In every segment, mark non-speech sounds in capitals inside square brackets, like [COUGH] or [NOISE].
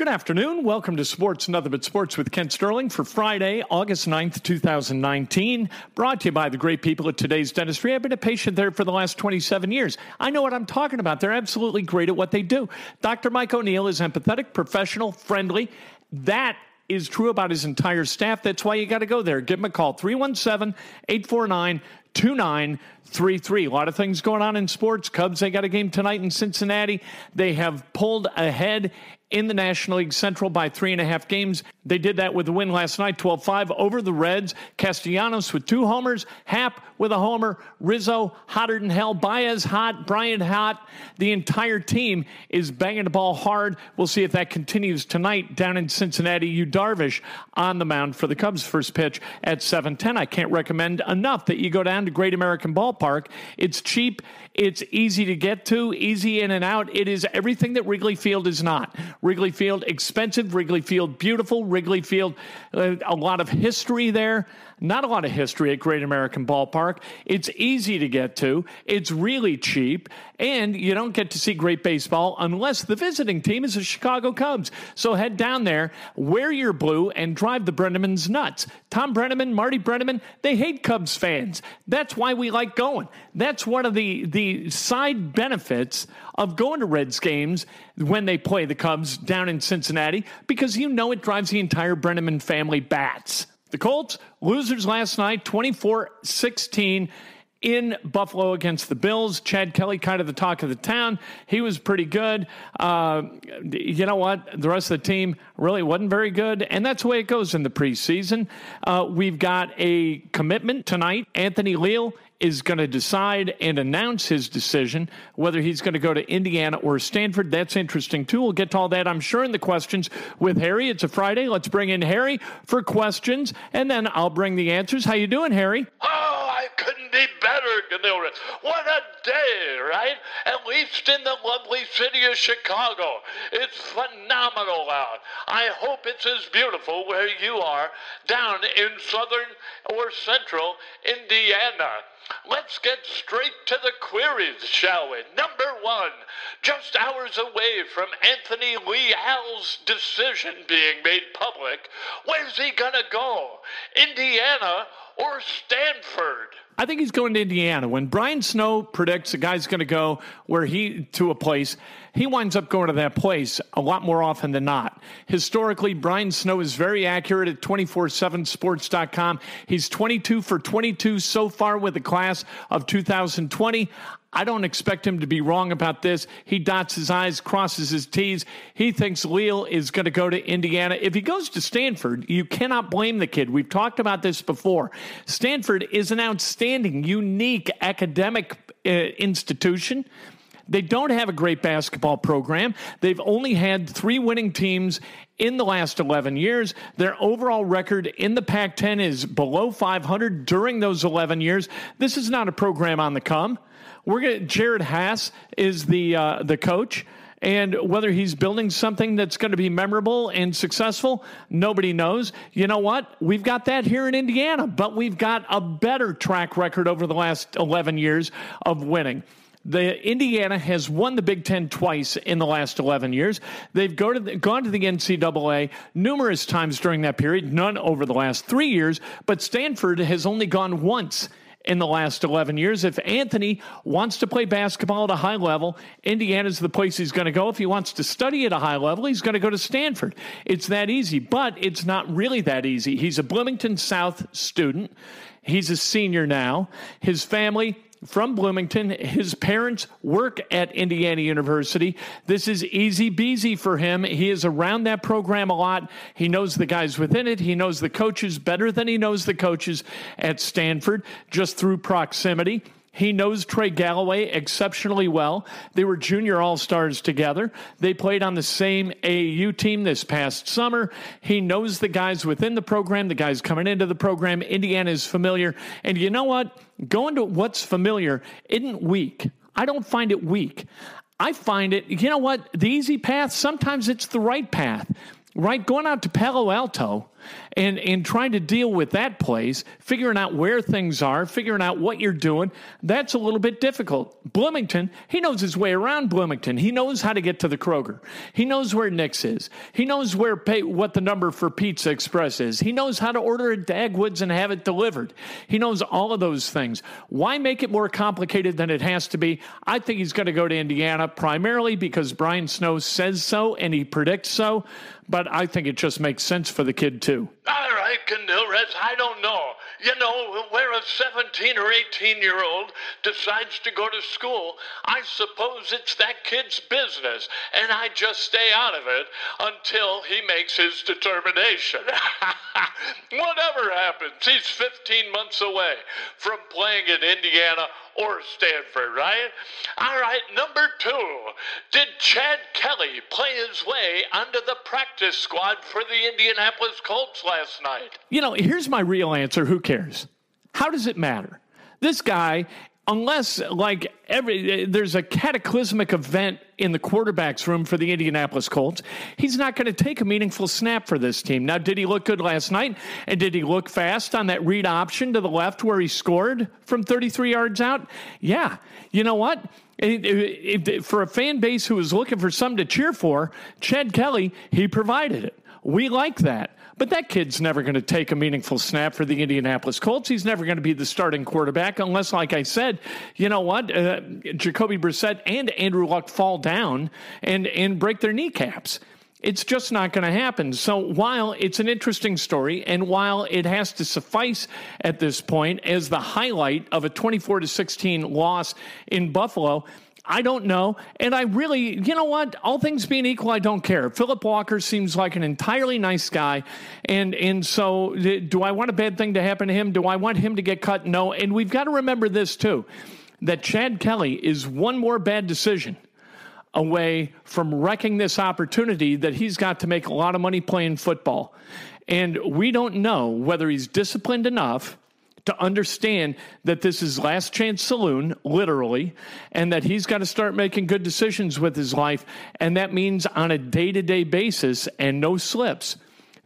Good afternoon. Welcome to Sports Nothing But Sports with Kent Sterling for Friday, August 9th, 2019. Brought to you by the great people at Today's Dentistry. I've been a patient there for the last 27 years. I know what I'm talking about. They're absolutely great at what they do. Dr. Mike O'Neill is empathetic, professional, friendly. That is true about his entire staff. That's why you got to go there. Give him a call 317 849 2933. A lot of things going on in sports. Cubs, they got a game tonight in Cincinnati. They have pulled ahead in the National League Central by three and a half games. They did that with a win last night, 12 5 over the Reds. Castellanos with two homers, Happ with a homer, Rizzo hotter than hell, Baez hot, Bryant hot. The entire team is banging the ball hard. We'll see if that continues tonight down in Cincinnati. Yu Darvish on the mound for the Cubs' first pitch at 7:10. I can't recommend enough that you go down to Great American Ballpark. It's cheap, it's easy to get to, easy in and out. It is everything that Wrigley Field is not. Wrigley Field expensive, Wrigley Field beautiful, Wrigley Field uh, a lot of history there. Not a lot of history at Great American Ballpark. It's easy to get to. It's really cheap. And you don't get to see great baseball unless the visiting team is the Chicago Cubs. So head down there, wear your blue, and drive the Brennamans nuts. Tom Brennaman, Marty Brennaman, they hate Cubs fans. That's why we like going. That's one of the, the side benefits of going to Reds games when they play the Cubs down in Cincinnati because you know it drives the entire Brennaman family bats. The Colts, losers last night, 24 16 in Buffalo against the Bills. Chad Kelly, kind of the talk of the town. He was pretty good. Uh, you know what? The rest of the team really wasn't very good. And that's the way it goes in the preseason. Uh, we've got a commitment tonight. Anthony Leal is going to decide and announce his decision whether he's going to go to Indiana or Stanford. That's interesting too. We'll get to all that, I'm sure, in the questions with Harry. It's a Friday. Let's bring in Harry for questions, and then I'll bring the answers. How you doing, Harry? Oh, I couldn't be better, Ganilra. What a day, right? At least in the lovely city of Chicago. It's phenomenal out. I hope it's as beautiful where you are down in southern or central Indiana. Let's get straight to the queries, shall we? Number one, just hours away from Anthony Leal's decision being made public, where's he gonna go? Indiana or Stanford? I think he's going to Indiana. When Brian Snow predicts a guy's going to go where he to a place, he winds up going to that place a lot more often than not. Historically, Brian Snow is very accurate at 247sports.com. He's 22 for 22 so far with the class of 2020. I don't expect him to be wrong about this. He dots his I's, crosses his T's. He thinks Leal is going to go to Indiana. If he goes to Stanford, you cannot blame the kid. We've talked about this before. Stanford is an outstanding, unique academic uh, institution. They don't have a great basketball program. They've only had three winning teams in the last 11 years. Their overall record in the Pac 10 is below 500 during those 11 years. This is not a program on the come. We're going Jerod Haase is the uh, the coach And whether he's building something that's going to be memorable and successful, nobody knows. You know what? We've got that here in Indiana, but we've got a better track record over the last 11 years of winning. The Indiana has won the Big Ten twice in the last 11 years. They've go to the, gone to the NCAA numerous times during that period, none over the last three years, but Stanford has only gone once in the last 11 years. If Anthony wants to play basketball at a high level, Indiana's the place he's going to go. If he wants to study at a high level, he's going to go to Stanford. It's that easy, but it's not really that easy. He's a Bloomington South student. He's a senior now. His family from Bloomington. His parents work at Indiana University. This is easy beasy for him. He is around that program a lot. He knows the guys within it. He knows the coaches better than he knows the coaches at Stanford just through proximity. He knows Trey Galloway exceptionally well. They were junior all stars together. They played on the same AAU team this past summer. He knows the guys within the program, the guys coming into the program. Indiana is familiar. And you know what? Going to what's familiar isn't weak. I don't find it weak. I find it, you know what? The easy path, sometimes it's the right path right? Going out to Palo Alto and, and trying to deal with that place, figuring out where things are, figuring out what you're doing, that's a little bit difficult. Bloomington, he knows his way around Bloomington. He knows how to get to the Kroger. He knows where Nick's is. He knows where pay, what the number for Pizza Express is. He knows how to order at Dagwoods and have it delivered. He knows all of those things. Why make it more complicated than it has to be? I think he's going to go to Indiana primarily because Brian Snow says so and he predicts so but I think it just makes sense for the kid too. All right, Canilres, I don't know. You know, where a 17 or 18 year old decides to go to school, I suppose it's that kid's business, and I just stay out of it until he makes his determination. [LAUGHS] Whatever happens, he's 15 months away from playing in Indiana or Stanford, right? All right, number two. Did Chad Kelly play his way onto the practice squad for the Indianapolis Colts last night? You know, here's my real answer who cares? How does it matter? This guy unless like every there's a cataclysmic event in the quarterback's room for the Indianapolis Colts, he's not going to take a meaningful snap for this team. Now, did he look good last night? And did he look fast on that read option to the left where he scored from 33 yards out? Yeah. You know what? For a fan base who was looking for something to cheer for, Chad Kelly, he provided it. We like that. But that kid's never going to take a meaningful snap for the Indianapolis Colts. He's never going to be the starting quarterback unless, like I said, you know what? Uh, Jacoby Brissett and Andrew Luck fall down and, and break their kneecaps. It's just not going to happen. So while it's an interesting story and while it has to suffice at this point as the highlight of a 24 to 16 loss in Buffalo, I don't know. And I really, you know what? All things being equal, I don't care. Phillip Walker seems like an entirely nice guy. And, and so, do I want a bad thing to happen to him? Do I want him to get cut? No. And we've got to remember this, too that Chad Kelly is one more bad decision away from wrecking this opportunity that he's got to make a lot of money playing football. And we don't know whether he's disciplined enough to understand that this is last chance saloon, literally, and that he's got to start making good decisions with his life. And that means on a day to day basis and no slips.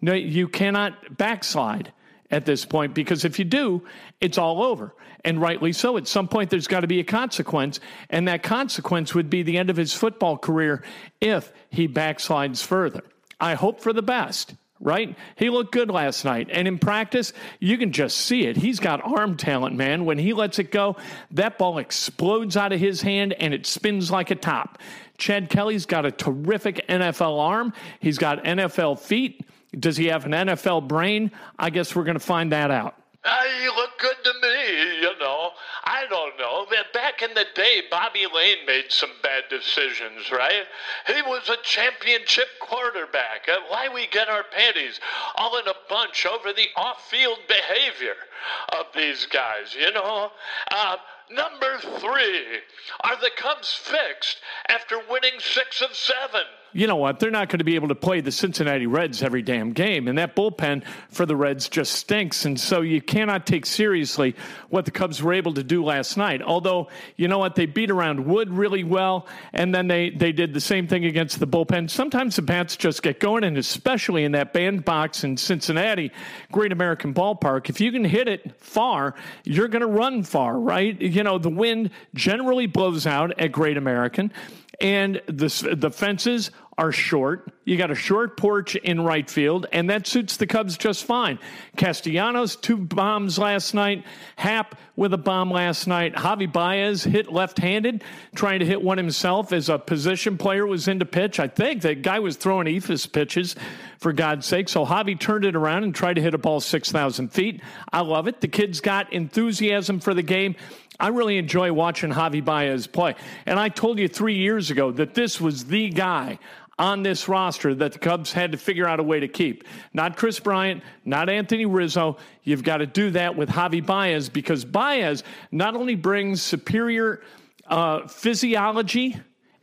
No, you cannot backslide at this point because if you do, it's all over. And rightly so. At some point, there's got to be a consequence. And that consequence would be the end of his football career if he backslides further. I hope for the best right? He looked good last night. And in practice, you can just see it. He's got arm talent, man. When he lets it go, that ball explodes out of his hand and it spins like a top. Chad Kelly's got a terrific NFL arm, he's got NFL feet. Does he have an NFL brain? I guess we're going to find that out. Uh, you look good to me, you know. I don't know. Back in the day, Bobby Layne made some bad decisions, right? He was a championship quarterback. Uh, why we get our panties all in a bunch over the off-field behavior of these guys, you know? Uh, number three, are the Cubs fixed after winning six of seven? You know what? They're not going to be able to play the Cincinnati Reds every damn game. And that bullpen for the Reds just stinks. And so you cannot take seriously what the Cubs were able to do last night. Although, you know what? They beat around Wood really well. And then they, they did the same thing against the bullpen. Sometimes the bats just get going. And especially in that bandbox in Cincinnati, Great American Ballpark, if you can hit it far, you're going to run far, right? You know, the wind generally blows out at Great American and the the fences are short. You got a short porch in right field, and that suits the Cubs just fine. Castellanos two bombs last night. Happ with a bomb last night. Javi Baez hit left-handed, trying to hit one himself as a position player was into pitch. I think that guy was throwing eephus pitches, for God's sake. So Javi turned it around and tried to hit a ball six thousand feet. I love it. The kids got enthusiasm for the game. I really enjoy watching Javi Baez play. And I told you three years ago that this was the guy on this roster that the Cubs had to figure out a way to keep. Not Kris Bryant, not Anthony Rizzo. You've got to do that with Javi Baez because Baez not only brings superior uh, physiology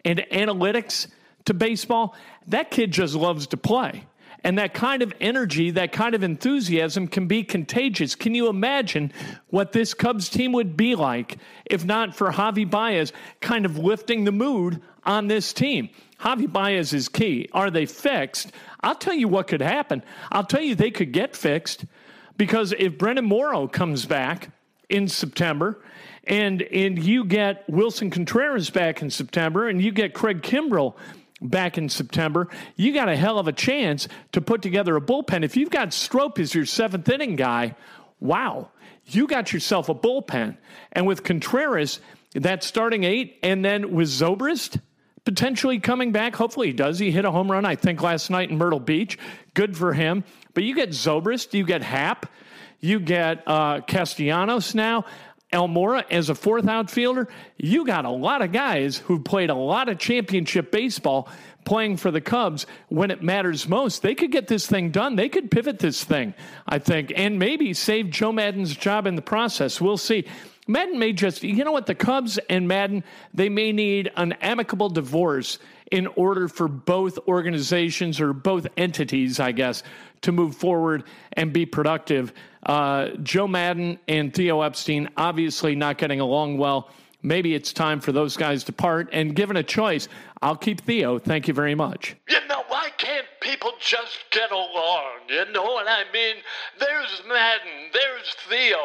and analytics to baseball, that kid just loves to play. And that kind of energy, that kind of enthusiasm can be contagious. Can you imagine what this Cubs team would be like if not for Javi Baez kind of lifting the mood on this team? Javi Baez is key. Are they fixed? I'll tell you what could happen. I'll tell you they could get fixed because if Brandon Morrow comes back in September and and you get Willson Contreras back in September and you get Craig Kimbrel back in September, you got a hell of a chance to put together a bullpen. If you've got Strop as your seventh inning guy, wow, you got yourself a bullpen. And with Contreras, that starting eight, and then with Zobrist potentially coming back, hopefully he does. He hit a home run, I think, last night in Myrtle Beach. Good for him. But you get Zobrist, you get Happ, you get uh, Castellanos now. Almora as a fourth outfielder, you got a lot of guys who played a lot of championship baseball playing for the Cubs when it matters most. They could get this thing done. They could pivot this thing, I think, and maybe save Joe Maddon's job in the process. We'll see. Maddon may just, you know what, the Cubs and Maddon, they may need an amicable divorce in order for both organizations or both entities, I guess, to move forward and be productive. Uh, Joe Maddon and Theo Epstein obviously not getting along well. Maybe it's time for those guys to part. And given a choice, I'll keep Theo. Thank you very much. You know, why can't people just get along? You know what I mean? There's Maddon, there's Theo.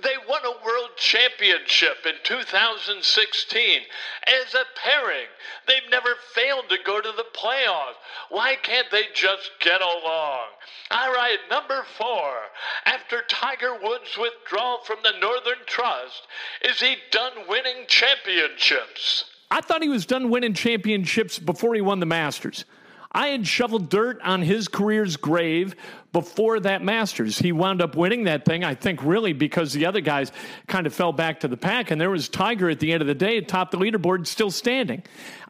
They won a world championship in 2016 as a pairing. They've never failed to go to the playoffs. Why can't they just get along? All right, number four. After Tiger Woods' withdrawal from the Northern Trust, is he done winning championships? I thought he was done winning championships before he won the Masters. I had shoveled dirt on his career's grave before that Masters. He wound up winning that thing, I think, really because the other guys kind of fell back to the pack, and there was Tiger at the end of the day atop the leaderboard still standing.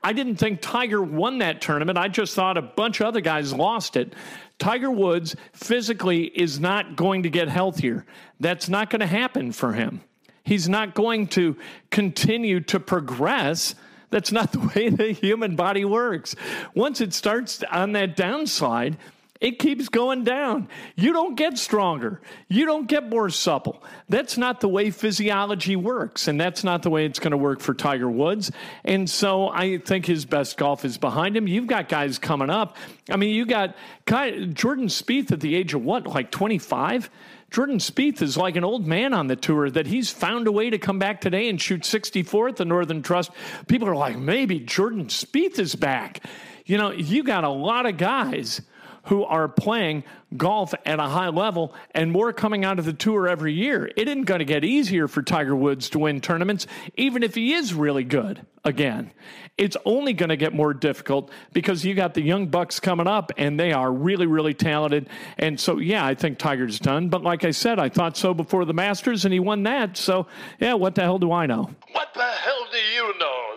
I didn't think Tiger won that tournament. I just thought a bunch of other guys lost it. Tiger Woods physically is not going to get healthier. That's not going to happen for him. He's not going to continue to progress that's not [LAUGHS] the way the human body works. Once it starts on that downside, it keeps going down. You don't get stronger. You don't get more supple. That's not the way physiology works, and that's not the way it's going to work for Tiger Woods. And so I think his best golf is behind him. You've got guys coming up. I mean, you got Jordan Spieth at the age of what, like 25? Jordan Spieth is like an old man on the tour that he's found a way to come back today and shoot 64 at the Northern Trust. People are like, maybe Jordan Spieth is back. You know, you got a lot of guys who are playing golf at a high level and more coming out of the tour every year. It isn't going to get easier for Tiger Woods to win tournaments, even if he is really good again. It's only going to get more difficult because you got the young bucks coming up and they are really, really talented. And so, yeah, I think Tiger's done. But like I said, I thought so before the Masters and he won that. So, yeah, what the hell do I know? What the hell do you know?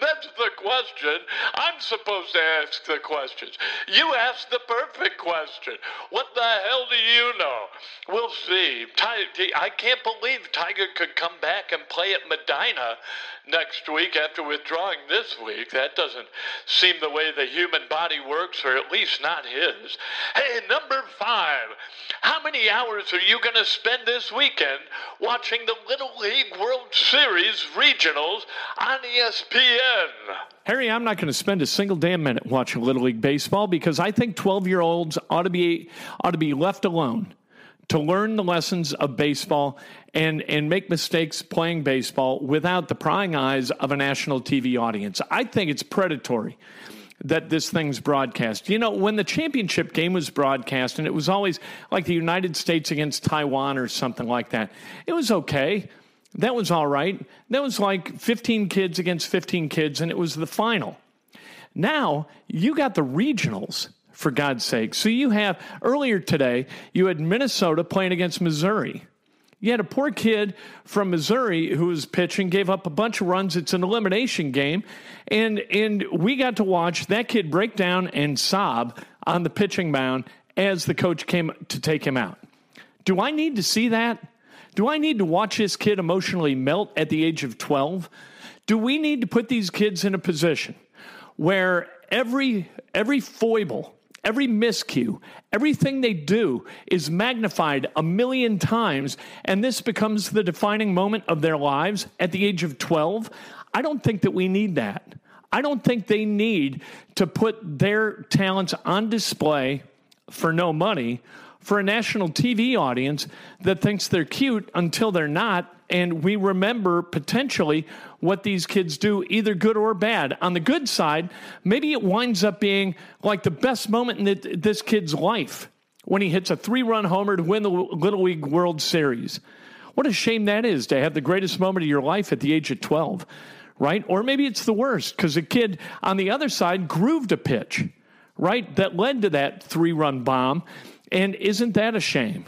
That's the question. I'm supposed to ask the questions. You asked the perfect question. What the hell do you know? We'll see. I can't believe Tiger could come back and play at Medinah next week after withdrawing this week. That doesn't seem the way the human body works, or at least not his. Hey, number five. How many hours are you going to spend this weekend watching the Little League World Series regionals on ESPN? Harry, I'm not going to spend a single damn minute watching Little League baseball because I think 12 year olds ought to be ought to be left alone to learn the lessons of baseball and, and make mistakes playing baseball without the prying eyes of a national TV audience. I think it's predatory that this thing's broadcast. You know, when the championship game was broadcast, and it was always like the United States against Taiwan or something like that, it was okay. That was all right. That was like 15 kids against 15 kids, and it was the final. Now, you got the regionals for God's sake. So you have earlier today, you had Minnesota playing against Missouri. You had a poor kid from Missouri who was pitching, gave up a bunch of runs. It's an elimination game. And, and we got to watch that kid break down and sob on the pitching mound as the coach came to take him out. Do I need to see that? Do I need to watch this kid emotionally melt at the age of 12? Do we need to put these kids in a position where every every foible Every miscue, everything they do is magnified a million times, and this becomes the defining moment of their lives at the age of 12. I don't think that we need that. I don't think they need to put their talents on display for no money for a national TV audience that thinks they're cute until they're not. And we remember potentially what these kids do, either good or bad. On the good side, maybe it winds up being like the best moment in this kid's life when he hits a three run homer to win the Little League World Series. What a shame that is to have the greatest moment of your life at the age of 12, right? Or maybe it's the worst because a kid on the other side grooved a pitch, right? That led to that three run bomb. And isn't that a shame?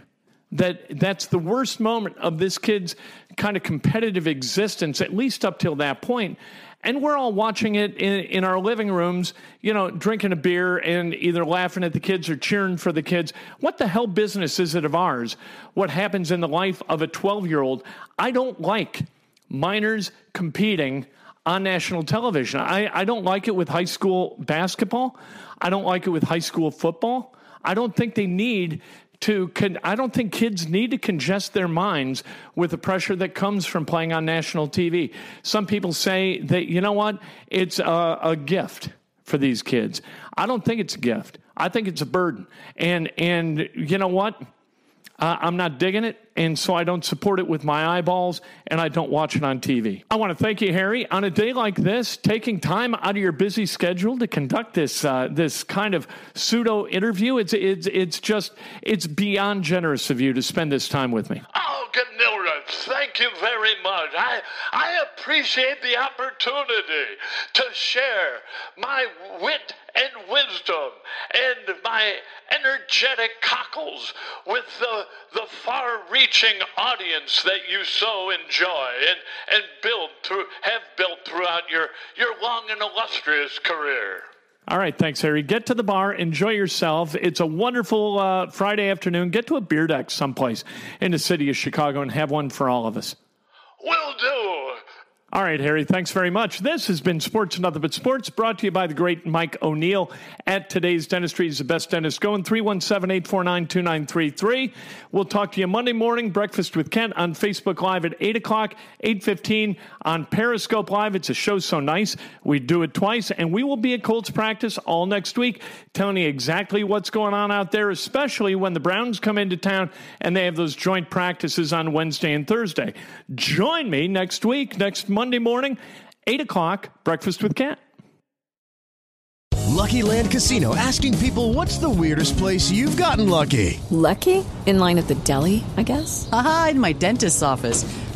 That that's the worst moment of this kid's kind of competitive existence, at least up till that point. And we're all watching it in, in our living rooms, you know, drinking a beer and either laughing at the kids or cheering for the kids. What the hell business is it of ours? What happens in the life of a 12 year old? I don't like minors competing on national television. I, I don't like it with high school basketball. I don't like it with high school football. I don't think they need to con- I don't think kids need to congest their minds with the pressure that comes from playing on national TV. Some people say that you know what, it's a, a gift for these kids. I don't think it's a gift. I think it's a burden. And and you know what? Uh, I'm not digging it, and so I don't support it with my eyeballs, and I don't watch it on TV. I want to thank you, Harry, on a day like this, taking time out of your busy schedule to conduct this uh, this kind of pseudo interview. It's it's it's just it's beyond generous of you to spend this time with me. Oh, Ganilra, thank you very much. I I appreciate the opportunity to share my wit and wisdom and my energetic cockles with the, the far reaching audience that you so enjoy and, and build through, have built throughout your, your long and illustrious career. All right, thanks, Harry. Get to the bar, enjoy yourself. It's a wonderful uh, Friday afternoon. Get to a beer deck someplace in the city of Chicago and have one for all of us. Will do. All right, Harry, thanks very much. This has been Sports Nothing But Sports, brought to you by the great Mike O'Neill at today's dentistry. He's the best dentist going. 317 849 2933. We'll talk to you Monday morning, Breakfast with Kent on Facebook Live at 8 o'clock, 8.15 on Periscope Live. It's a show so nice. We do it twice, and we will be at Colts practice all next week, telling you exactly what's going on out there, especially when the Browns come into town and they have those joint practices on Wednesday and Thursday. Join me next week, next Monday Monday morning, 8 o'clock, Breakfast with Kent. Lucky Land Casino asking people what's the weirdest place you've gotten lucky? Lucky? In line at the deli, I guess? Aha, in my dentist's office.